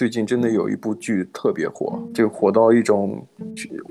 最近真的有一部剧特别火，就火到一种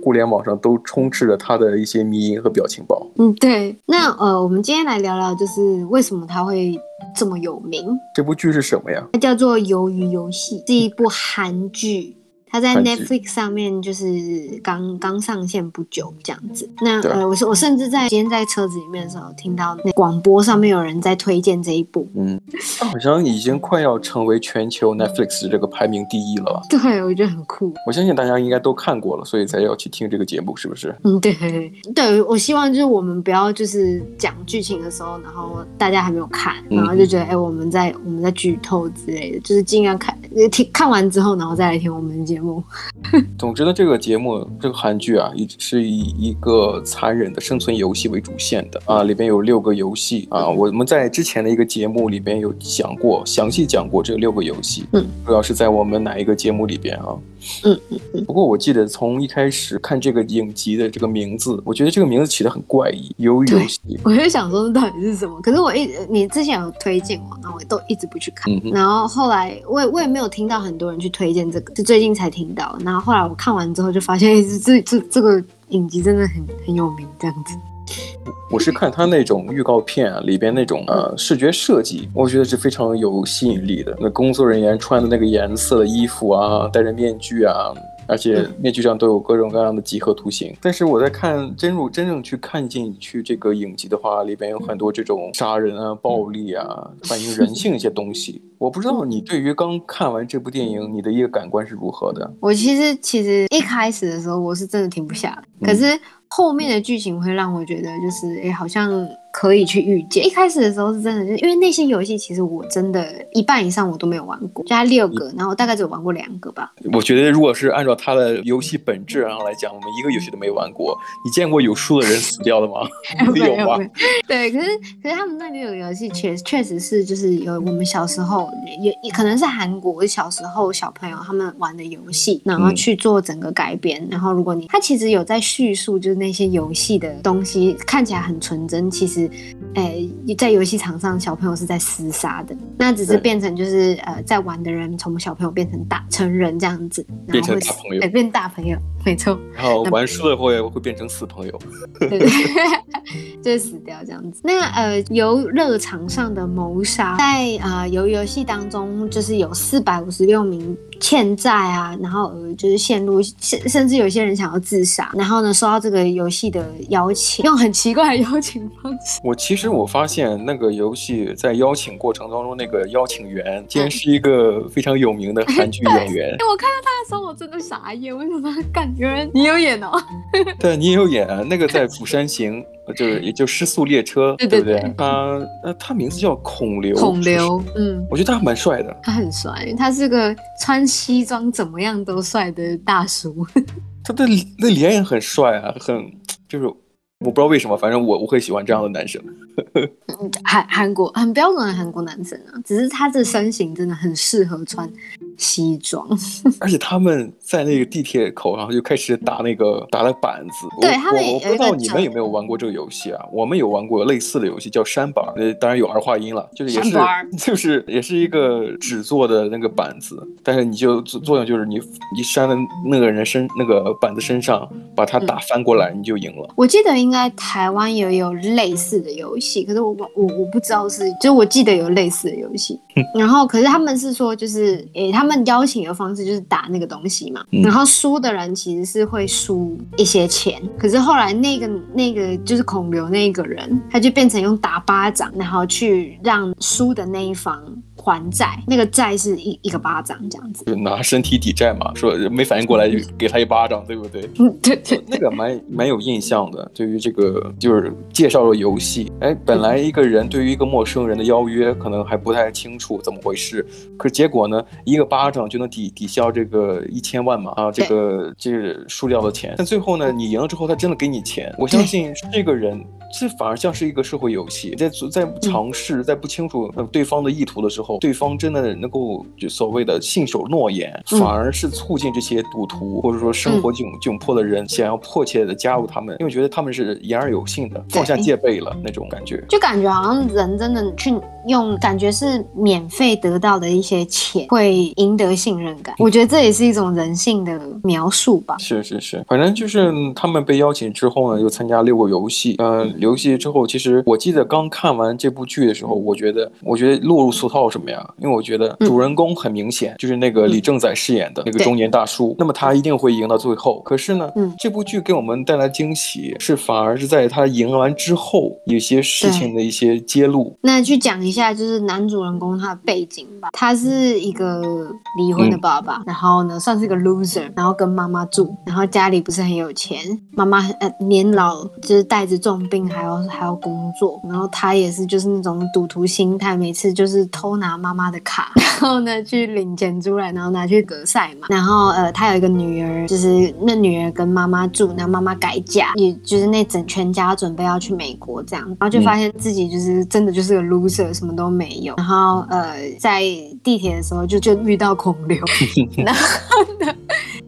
互联网上都充斥着他的一些迷因和表情包。嗯，对。那呃，我们今天来聊聊，就是为什么他会这么有名？这部剧是什么呀？它叫做《鱿鱼游戏》，是一部韩剧。它在 Netflix 上面就是刚刚上线不久这样子。那呃，我我甚至在今天在车子里面的时候听到那广播上面有人在推荐这一部。嗯，好像已经快要成为全球 Netflix 这个排名第一了吧。对，我觉得很酷。我相信大家应该都看过了，所以才要去听这个节目，是不是？嗯，对对，我希望就是我们不要就是讲剧情的时候，然后大家还没有看，然后就觉得哎、嗯欸，我们在我们在剧透之类的，就是尽量看听看完之后，然后再来听我们的节目。总之呢，这个节目这个韩剧啊，一直是以一个残忍的生存游戏为主线的啊，里边有六个游戏啊。我们在之前的一个节目里边有讲过，详细讲过这六个游戏。嗯，主要是在我们哪一个节目里边啊？嗯嗯嗯。不过我记得从一开始看这个影集的这个名字，我觉得这个名字起得很怪异，鱿鱼游戏。我就想说到底是什么？可是我一你之前有推荐我，然后我都一直不去看。嗯、然后后来我也我也没有听到很多人去推荐这个，是最近才听到。然后后来我看完之后就发现，这这这个影集真的很很有名，这样子。我是看他那种预告片啊，里边那种呃视觉设计，我觉得是非常有吸引力的。那工作人员穿的那个颜色的衣服啊，戴着面具啊。而且面具上都有各种各样的几何图形，但是我在看真入真正去看进去这个影集的话，里边有很多这种杀人啊、暴力啊、反映人性一些东西。我不知道你对于刚看完这部电影，你的一个感官是如何的？我其实其实一开始的时候我是真的停不下来，可是后面的剧情会让我觉得就是哎，好像。可以去预见。一开始的时候是真的，就是因为那些游戏其实我真的一半以上我都没有玩过，加六个，然后大概只有玩过两个吧。我觉得如果是按照它的游戏本质上来讲，我们一个游戏都没玩过。你见过有输的人死掉的吗？没有吧？对，可是可是他们那边有游戏，确确实是就是有我们小时候也也可能是韩国小时候小朋友他们玩的游戏，然后去做整个改编。嗯、然后如果你他其实有在叙述，就是那些游戏的东西看起来很纯真，其实。哎，在游戏场上，小朋友是在厮杀的，那只是变成就是呃，在玩的人从小朋友变成大成人这样子，变成大朋友，对，变大朋友，没错。然后玩输了会会变成死朋友，对对，就是死掉这样子。那呃，游乐场上的谋杀，在呃游游戏当中，就是有四百五十六名。欠债啊，然后呃，就是陷入甚甚至有些人想要自杀，然后呢，收到这个游戏的邀请，用很奇怪的邀请方式。我其实我发现那个游戏在邀请过程当中，那个邀请员竟然是一个非常有名的韩剧演员。我看到他的时候，我真的傻眼，为什么他干？原来你有演哦？对，你也有演那个在《釜山行》。就是也就失速列车，对，对，对，对不对？他呃，他名字叫孔刘。孔刘，嗯，我觉得他蛮帅的。他很帅，他是个穿西装怎么样都帅的大叔。他的那脸也很帅啊，很就是我不知道为什么，反正我我会喜欢这样的男生。韩韩国很标准的韩国男生啊，只是他这身形真的很适合穿。西装，而且他们在那个地铁口然后就开始打那个 打了板子。对他们，我不知道你们有没有玩过这个游戏啊？我们有玩过类似的游戏，叫山板，呃，当然有儿化音了，就是也是就是也是一个纸做的那个板子，但是你就作作用就是你你扇在那个人身那个板子身上，把它打翻过来，嗯、你就赢了。我记得应该台湾也有类似的游戏，可是我我我不知道是，就我记得有类似的游戏，然后可是他们是说就是诶他们。他们邀请的方式就是打那个东西嘛，嗯、然后输的人其实是会输一些钱。可是后来那个那个就是孔刘那个人，他就变成用打巴掌，然后去让输的那一方。还债，那个债是一一个巴掌这样子，就拿身体抵债嘛。说没反应过来就给他一巴掌，对不对？嗯，对对，那个蛮蛮有印象的。对于这个就是介绍了游戏，哎，本来一个人对于一个陌生人的邀约可能还不太清楚怎么回事，可是结果呢，一个巴掌就能抵抵消这个一千万嘛啊，这个这个输掉的钱。但最后呢，你赢了之后，他真的给你钱。我相信这个人。这反而像是一个社会游戏，在在尝试，在不清楚对方的意图的时候，对方真的能够就所谓的信守诺言，反而是促进这些赌徒或者说生活窘窘迫的人想要迫切的加入他们，因为觉得他们是言而有信的，放下戒备了那种感觉，就感觉好像人真的去用感觉是免费得到的一些钱，会赢得信任感。我觉得这也是一种人性的描述吧。是是是，反正就是他们被邀请之后呢，又参加六个游戏。呃，游戏之后，其实我记得刚看完这部剧的时候，我觉得我觉得落入俗套什么呀？因为我觉得主人公很明显、嗯、就是那个李正宰饰演的那个中年大叔，那么他一定会赢到最后。可是呢，嗯，这部剧给我们带来惊喜是反而是在他赢完之后，有些事情的一些揭露。那去讲一下，就是男主人公他的背景吧。他是一个离婚的爸爸，嗯、然后呢算是个 loser，然后跟妈妈住，然后家里不是很有钱，妈妈呃年老，就是带着重病，还要还要工作，然后他也是就是那种赌徒心态，每次就是偷拿妈妈的卡，然后呢去领钱出来，然后拿去格赛嘛。然后呃他有一个女儿，就是那女儿跟妈妈住，然后妈妈改嫁，也就是那整全家准备要去美国这样，然后就发现自己就是真的就是个 loser，什么都没有。然后呃在地铁的时候就就遇到孔刘，然后呢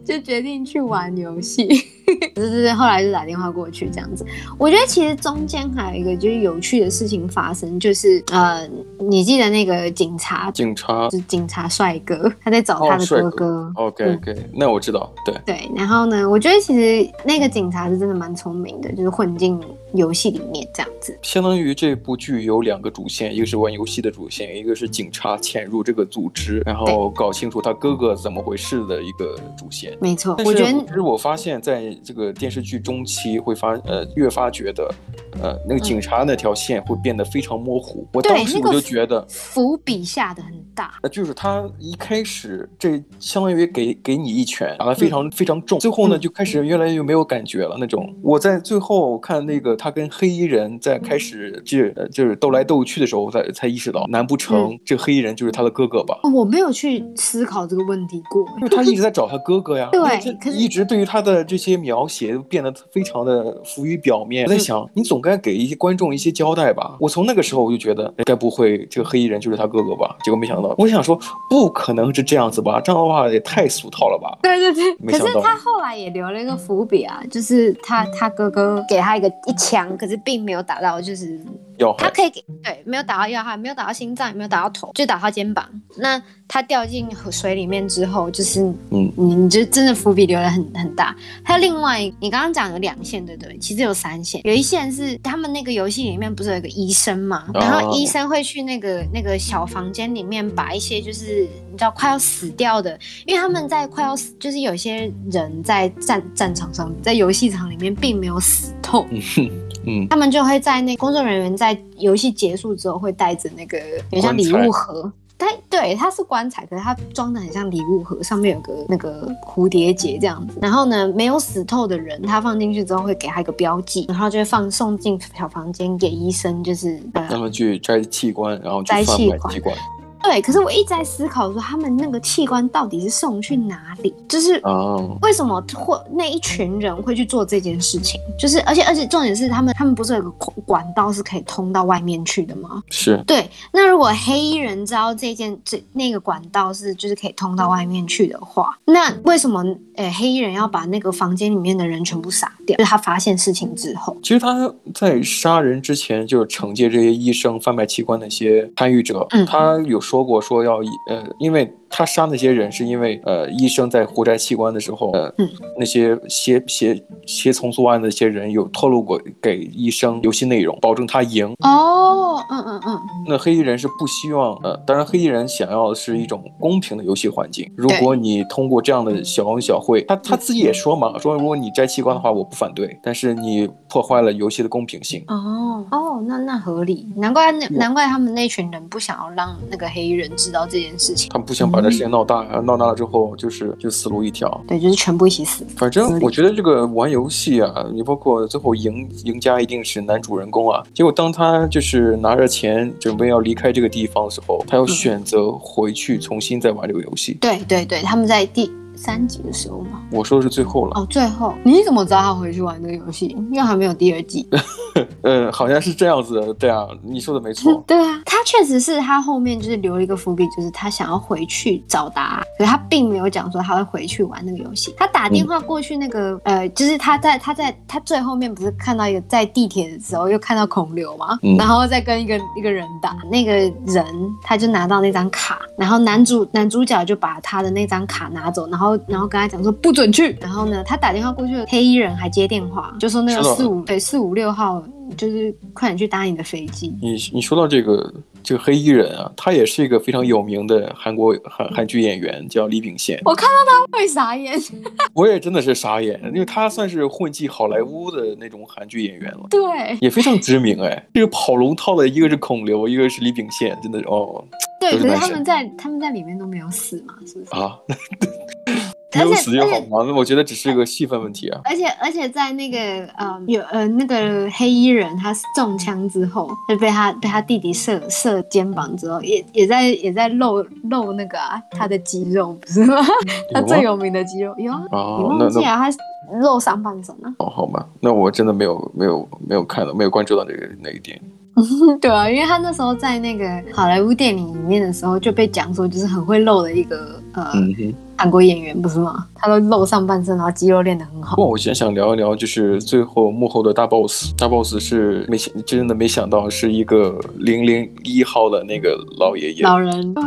就决定去玩游戏。就是后来就打电话过去这样子，我觉得其实中间还有一个就是有趣的事情发生，就是呃，你记得那个警察，警察就是警察帅哥，他在找他的哥哥。哦、OK OK，、嗯、那我知道，对对。然后呢，我觉得其实那个警察是真的蛮聪明的，就是混进游戏里面这样子。相当于这部剧有两个主线，一个是玩游戏的主线，一个是警察潜入这个组织，然后搞清楚他哥哥怎么回事的一个主线。没错，我觉得其实我发现在。这个电视剧中期会发呃越发觉得，呃那个警察那条线会变得非常模糊。嗯、我当时我就觉得伏笔下的很大。那，就是他一开始这相当于给给你一拳打得非常、嗯、非常重，最后呢就开始越来越没有感觉了那种。我在最后看那个他跟黑衣人在开始就就是斗来斗去的时候，才才意识到，难不成这黑衣人就是他的哥哥吧？哦，我没有去思考这个问题过，因为他一直在找他哥哥呀。对，可是一直对于他的这些描写变得非常的浮于表面。我在想，你总该给一些观众一些交代吧。我从那个时候我就觉得，该不会这个黑衣人就是他哥哥吧？结果没想到，我想说，不可能是这样子吧？这样的话也太俗套了吧？对对对。可是他后来也留了一个伏笔啊，就是他他哥哥给他一个一枪，可是并没有打到，就是。他可以给对，没有打到要害，没有打到心脏，也没有打到头，就打到肩膀。那他掉进水里面之后，就是嗯，你你就真的伏笔留得很很大。还有另外，你刚刚讲有两线，对不对？其实有三线，有一线是他们那个游戏里面不是有一个医生嘛？然后医生会去那个那个小房间里面把一些就是你知道快要死掉的，因为他们在快要死，就是有些人在战战场上，在游戏场里面并没有死透。嗯，他们就会在那工作人员在游戏结束之后会带着那个有点像礼物盒，它对，它是棺材，可是它装的很像礼物盒，上面有个那个蝴蝶结这样子。然后呢，没有死透的人，他放进去之后会给他一个标记，然后就会放送进小房间给医生，就是让他们去摘器官，然后去贩卖器官。对，可是我一直在思考说，他们那个器官到底是送去哪里？就是为什么会那一群人会去做这件事情？就是而且而且重点是，他们他们不是有个管道是可以通到外面去的吗？是。对，那如果黑衣人知道这件这那个管道是就是可以通到外面去的话，那为什么诶黑衣人要把那个房间里面的人全部杀掉？就是他发现事情之后，其实他在杀人之前就是惩戒这些医生贩卖器官那些参与者，嗯，他有。说过说要呃，因为他杀那些人是因为呃，医生在活摘器官的时候，呃，嗯、那些协协协从作案的那些人有透露过给医生游戏内容，保证他赢。哦，嗯嗯嗯。那黑衣人是不希望呃，当然黑衣人想要的是一种公平的游戏环境。如果你通过这样的小恩小惠，他他自己也说嘛，说如果你摘器官的话，我不反对，但是你破坏了游戏的公平性。哦哦，那那合理，难怪那难怪他们那群人不想要让那个黑。衣人知道这件事情，他们不想把这事情闹大，嗯、闹大了之后就是就死路一条。对，就是全部一起死。反正我觉得这个玩游戏啊，你包括最后赢赢家一定是男主人公啊。结果当他就是拿着钱准备要离开这个地方的时候，他要选择回去重新再玩这个游戏。对对对，他们在第。三集的时候吗？我说的是最后了。哦，最后你怎么知道他回去玩这个游戏？因为还没有第二季。呃，好像是这样子的。对啊，你说的没错。对啊，他确实是他后面就是留了一个伏笔，就是他想要回去找答案，可是他并没有讲说他会回去玩那个游戏。他打电话过去那个，嗯、呃，就是他在他在他最后面不是看到一个在地铁的时候又看到孔刘吗？嗯、然后再跟一个一个人打，那个人他就拿到那张卡，然后男主男主角就把他的那张卡拿走，然后然后跟他讲说不准去。然后呢，他打电话过去，黑衣人还接电话，就说那个四五对四五六号。就是快点去搭你的飞机。你你说到这个这个黑衣人啊，他也是一个非常有名的韩国韩韩剧演员，叫李秉宪。我看到他会傻眼，我也真的是傻眼，因为他算是混迹好莱坞的那种韩剧演员了。对，也非常知名哎。这个跑龙套的一个是孔刘，一个是李秉宪，真的是哦。对，可是他们在他们在里面都没有死嘛，是不是啊？没有死就好嘛，那我觉得只是一个戏份问题啊。而且而且在那个呃有呃那个黑衣人他中枪之后，就被他被他弟弟射射肩膀之后，也也在也在露露那个啊他的肌肉不是吗？他最有名的肌肉有啊，你忘记啊？他露上半身啊。哦，好吧，那我真的没有没有没有看到没有关注到那个那一点。对啊，因为他那时候在那个好莱坞电影里面的时候就被讲说就是很会露的一个呃。嗯韩国演员不是吗？他都露上半身，然后肌肉练得很好。不过我现在想聊一聊，就是最后幕后的大 boss，大 boss 是没想，真的没想到是一个零零一号的那个老爷爷。老人对，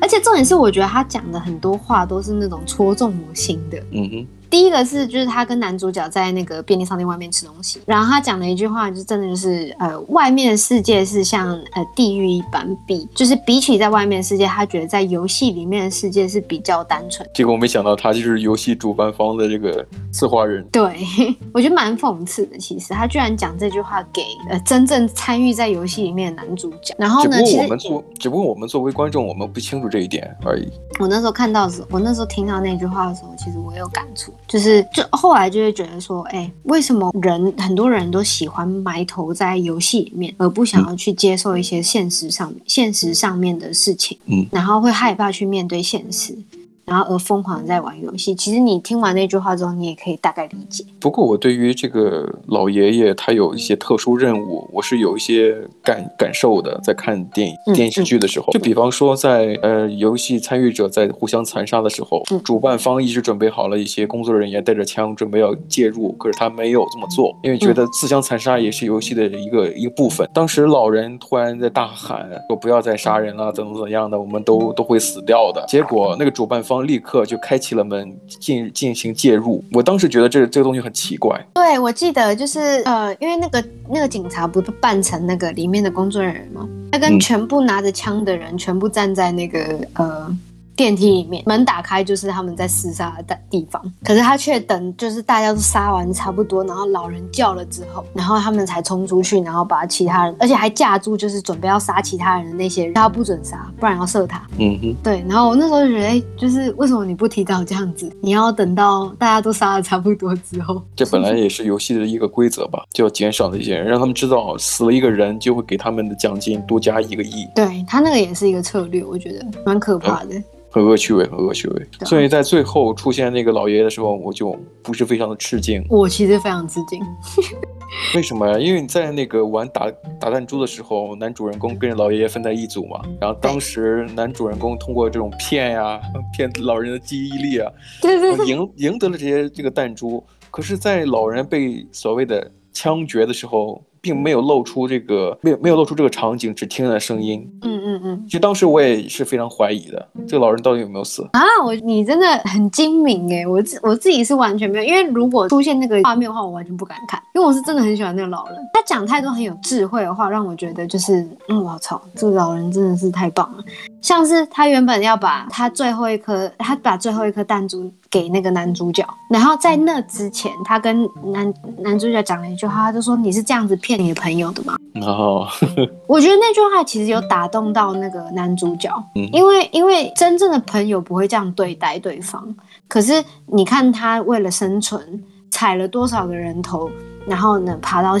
而且重点是，我觉得他讲的很多话都是那种戳中我心的。嗯哼。第一个是，就是他跟男主角在那个便利商店外面吃东西，然后他讲了一句话，就真的就是，呃，外面的世界是像呃地狱一般，比就是比起在外面的世界，他觉得在游戏里面的世界是比较单纯。结果我没想到他就是游戏主办方的这个策划人。对，我觉得蛮讽刺的。其实他居然讲这句话给呃真正参与在游戏里面的男主角。然后呢，只不过我们作，只不过我们作为观众，我们不清楚这一点而已。我那时候看到的时候，我那时候听到那句话的时候，其实我有感触。就是，就后来就会觉得说，哎、欸，为什么人很多人都喜欢埋头在游戏里面，而不想要去接受一些现实上面、现实上面的事情？嗯，然后会害怕去面对现实。然后而疯狂在玩游戏，其实你听完那句话之后，你也可以大概理解。不过我对于这个老爷爷他有一些特殊任务，我是有一些感感受的。在看电影、电视剧的时候，就比方说在呃游戏参与者在互相残杀的时候，嗯、主办方一直准备好了一些工作人员带着枪准备要介入，可是他没有这么做，因为觉得自相残杀也是游戏的一个、嗯、一个部分。当时老人突然在大喊说：“不要再杀人了，怎么怎么样的，我们都都会死掉的。”结果那个主办方。立刻就开启了门进进行介入，我当时觉得这这个东西很奇怪。对，我记得就是呃，因为那个那个警察不是扮成那个里面的工作人员吗？他跟全部拿着枪的人全部站在那个呃。电梯里面门打开，就是他们在厮杀的地方，可是他却等，就是大家都杀完差不多，然后老人叫了之后，然后他们才冲出去，然后把其他人，而且还架住，就是准备要杀其他人的那些人，他不准杀，不然要射他。嗯哼，对。然后我那时候就觉得，哎，就是为什么你不提早这样子？你要等到大家都杀的差不多之后。这本来也是游戏的一个规则吧，就要减少那些人，让他们知道死了一个人就会给他们的奖金多加一个亿。对，他那个也是一个策略，我觉得蛮可怕的。嗯很恶趣味，很恶趣味。所以在最后出现那个老爷爷的时候，我就不是非常的吃惊。我其实非常吃惊。为什么呀？因为你在那个玩打打弹珠的时候，男主人公跟着老爷爷分在一组嘛。然后当时男主人公通过这种骗呀，骗老人的记忆力啊，赢赢得了这些这个弹珠。可是，在老人被所谓的枪决的时候。并没有露出这个，没有没有露出这个场景，只听了声音。嗯嗯嗯。其实当时我也是非常怀疑的，这个老人到底有没有死啊？我你真的很精明哎，我自我自己是完全没有，因为如果出现那个画面的话，我完全不敢看，因为我是真的很喜欢那个老人，他讲太多很有智慧的话，让我觉得就是，嗯，我操，这个老人真的是太棒了。像是他原本要把他最后一颗，他把最后一颗弹珠给那个男主角，然后在那之前，他跟男男主角讲了一句话，他就说：“你是这样子骗你的朋友的吗？”然后，我觉得那句话其实有打动到那个男主角，因为因为真正的朋友不会这样对待对方。可是你看他为了生存，踩了多少个人头。然后呢，爬到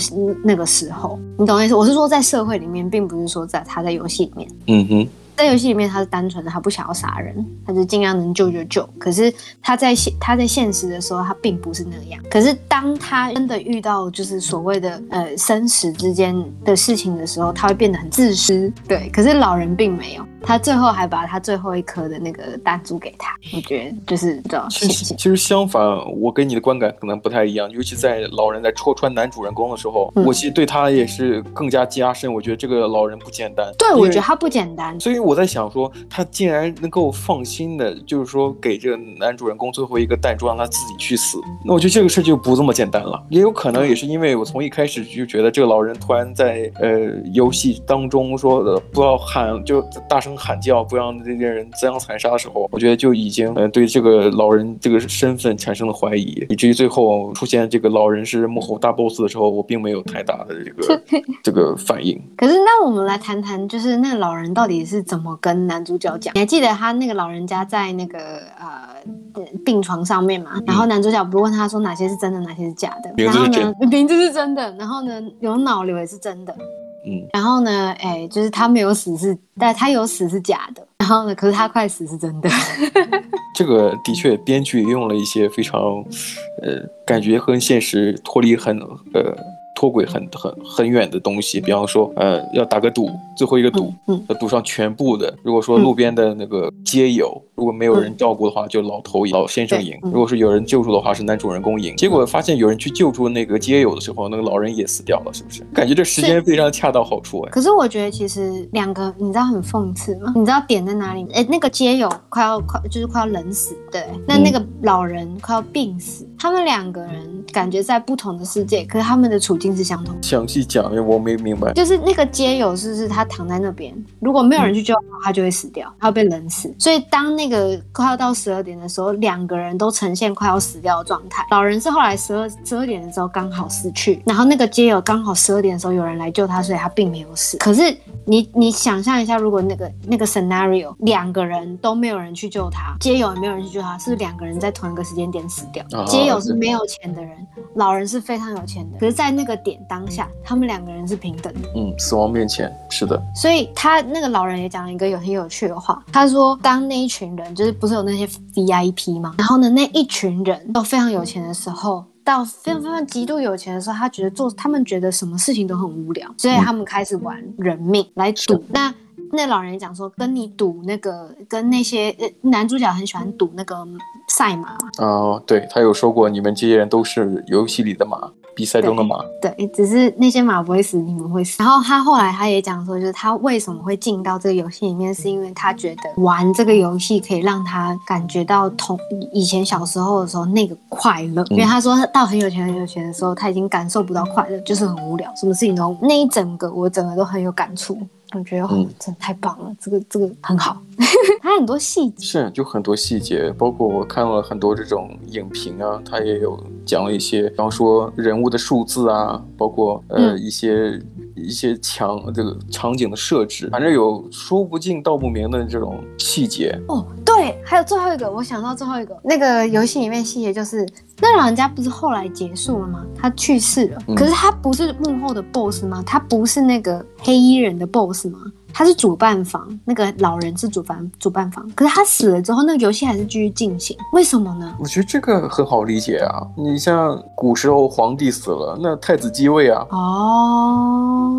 那个时候，你懂我意思？我是说，在社会里面，并不是说在他在游戏里面。嗯哼。在游戏里面他是单纯的，他不想要杀人，他就尽量能救就救。可是他在现他在现实的时候，他并不是那样。可是当他真的遇到就是所谓的呃生死之间的事情的时候，他会变得很自私。对，可是老人并没有。他最后还把他最后一颗的那个弹珠给他，我觉得就是这样。其实其实相反，我跟你的观感可能不太一样。尤其在老人在戳穿男主人公的时候，嗯、我其实对他也是更加加深。我觉得这个老人不简单。对，我觉得他不简单。所以我在想说，他竟然能够放心的，就是说给这个男主人公最后一个弹珠，让他自己去死。那我觉得这个事就不这么简单了。也有可能也是因为我从一开始就觉得这个老人突然在呃游戏当中说的不要喊，就大声。喊叫不让这些人自相残杀的时候，我觉得就已经呃对这个老人这个身份产生了怀疑，以至于最后出现这个老人是幕后大 boss 的时候，我并没有太大的这个这个反应。可是那我们来谈谈，就是那个老人到底是怎么跟男主角讲？你还记得他那个老人家在那个呃病床上面嘛？然后男主角不问他说哪些是真的，哪些是假的？名字是真，名字是真的，然后呢，有脑瘤也是真的。嗯，然后呢，哎，就是他没有死是，但他有死是假的。然后呢，可是他快死是真的。这个的确，编剧用了一些非常，呃，感觉和现实脱离很，呃。脱轨很很很远的东西，比方说，呃，要打个赌，最后一个赌，嗯，要赌上全部的。如果说路边的那个街友，如果没有人照顾的话，就老头老先生赢；如果是有人救助的话，是男主人公赢。结果发现有人去救助那个街友的时候，那个老人也死掉了，是不是？感觉这时间非常恰到好处哎。可是我觉得其实两个，你知道很讽刺吗？你知道点在哪里？哎，那个街友快要快就是快要冷死，对，那那个老人快要病死，他们两个人感觉在不同的世界，可是他们的处境。是相同。详细讲，因为我没明白。就是那个街友，是不是他躺在那边？如果没有人去救他，他就会死掉，他会被冷死。所以当那个快要到十二点的时候，两个人都呈现快要死掉的状态。老人是后来十二十二点的时候刚好死去，然后那个街友刚好十二点的时候有人来救他，所以他并没有死。可是你你想象一下，如果那个那个 scenario 两个人都没有人去救他，街友也没有人去救他，是两个人在同一个时间点死掉？哦、街友是没有钱的人，老人是非常有钱的。可是，在那个点当下，他们两个人是平等的。嗯，死亡面前是的。所以他那个老人也讲了一个有很有趣的话，他说，当那一群人就是不是有那些 VIP 吗？然后呢，那一群人都非常有钱的时候，到非常非常极度有钱的时候，他觉得做他们觉得什么事情都很无聊，所以他们开始玩人命来赌。嗯、那那老人讲说，跟你赌那个，跟那些男主角很喜欢赌那个赛马。哦，对，他有说过，你们这些人都是游戏里的马。比赛中的马对，对，只是那些马不会死，你们会死。然后他后来他也讲说，就是他为什么会进到这个游戏里面，是因为他觉得玩这个游戏可以让他感觉到同以前小时候的时候那个快乐。因为他说到很有钱很有钱的时候，他已经感受不到快乐，就是很无聊，什么事情都 那一整个我整个都很有感触。我觉得哦，真的太棒了，这个这个很好，它很多细节是，就很多细节，包括我看了很多这种影评啊，它也有讲了一些，比方说人物的数字啊，包括呃一些。一些墙这个场景的设置，反正有说不尽道不明的这种细节哦。对，还有最后一个，我想到最后一个那个游戏里面细节就是，那老人家不是后来结束了吗？他去世了，嗯、可是他不是幕后的 boss 吗？他不是那个黑衣人的 boss 吗？他是主办方，那个老人是主办主办方，可是他死了之后，那个游戏还是继续进行，为什么呢？我觉得这个很好理解啊，你像古时候皇帝死了，那太子继位啊。哦，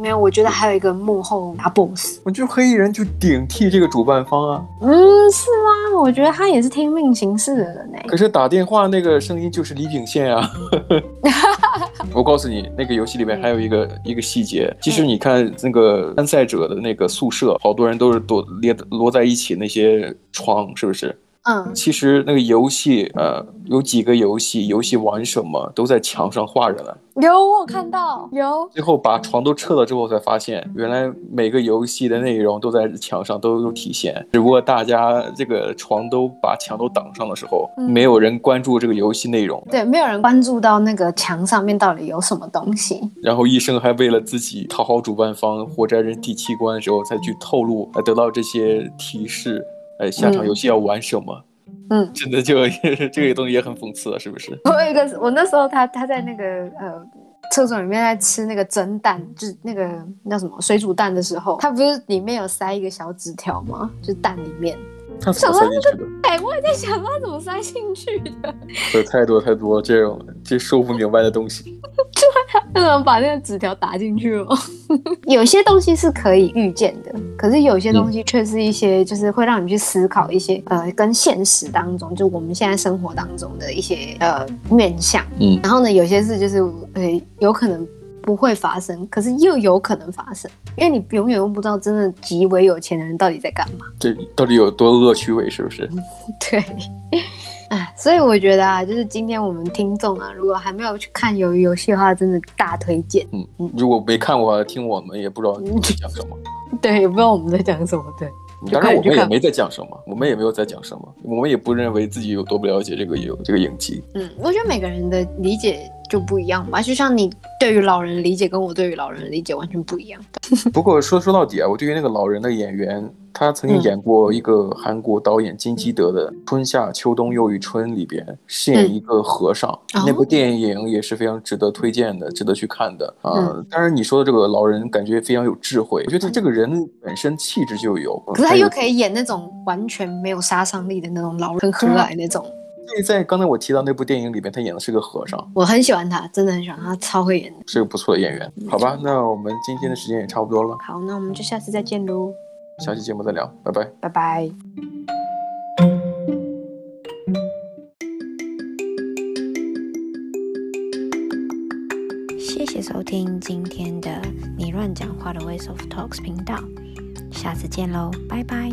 没有，我觉得还有一个幕后大 boss。我觉得黑衣人就顶替这个主办方啊。嗯，是吗？我觉得他也是听命行事的人呢。可是打电话那个声音就是李秉宪啊。我告诉你，那个游戏里面还有一个、嗯、一个细节，其实你看那个参赛者的那个宿舍，好多人都是躲列摞在一起，那些床是不是？嗯，其实那个游戏，呃，有几个游戏，游戏玩什么都在墙上画着呢。有，我看到有。最后把床都撤了之后，才发现原来每个游戏的内容都在墙上都有体现。只不过大家这个床都把墙都挡上的时候，嗯、没有人关注这个游戏内容。对，没有人关注到那个墙上面到底有什么东西。然后医生还为了自己讨好主办方，活摘人第七关的时候才去透露，来得到这些提示。哎，下场游戏要玩什么？嗯，真的就这个东西也很讽刺了，是不是？我有一个，我那时候他他在那个呃厕所里面在吃那个蒸蛋，就是那个叫什么水煮蛋的时候，他不是里面有塞一个小纸条吗？就是蛋里面。他怎么塞进去的？哎，我也在想他怎么塞进去的。有太多太多这种这说不明白的东西。对怎么把那个纸条打进去了？有些东西是可以预见的，可是有些东西却是一些，就是会让你去思考一些，呃，跟现实当中，就我们现在生活当中的一些呃面向。嗯，然后呢，有些事就是呃有可能。不会发生，可是又有可能发生，因为你永远都不知道真的极为有钱的人到底在干嘛，这到底有多恶趣味，是不是？对，哎，所以我觉得啊，就是今天我们听众啊，如果还没有去看鱿鱼游戏的话，真的大推荐。嗯，如果没看过，听我们也不知道在讲什么。对，也不知道我们在讲什么。对。当然，我们也没在讲什么，我们也没有在讲什么，我们也不认为自己有多不了解这个有这个影集。嗯，我觉得每个人的理解就不一样吧，就像你对于老人的理解跟我对于老人的理解完全不一样。不过说说到底啊，我对于那个老人的演员。他曾经演过一个韩国导演金基德的《春夏秋冬又一春》里边饰演一个和尚，嗯、那部电影也是非常值得推荐的，哦、值得去看的啊。呃、当然，你说的这个老人感觉非常有智慧，我觉得他这个人本身气质就有。可是他又可以演那种完全没有杀伤力的那种老人，很和蔼那种。所以在刚才我提到那部电影里边，他演的是个和尚，我很喜欢他，真的很喜欢他，超会演的，是个不错的演员。好吧，那我们今天的时间也差不多了。好，那我们就下次再见喽。下期节目再聊，拜拜，拜拜。谢谢收听今天的你乱讲话的 Ways of Talks 频道，下次见喽，拜拜。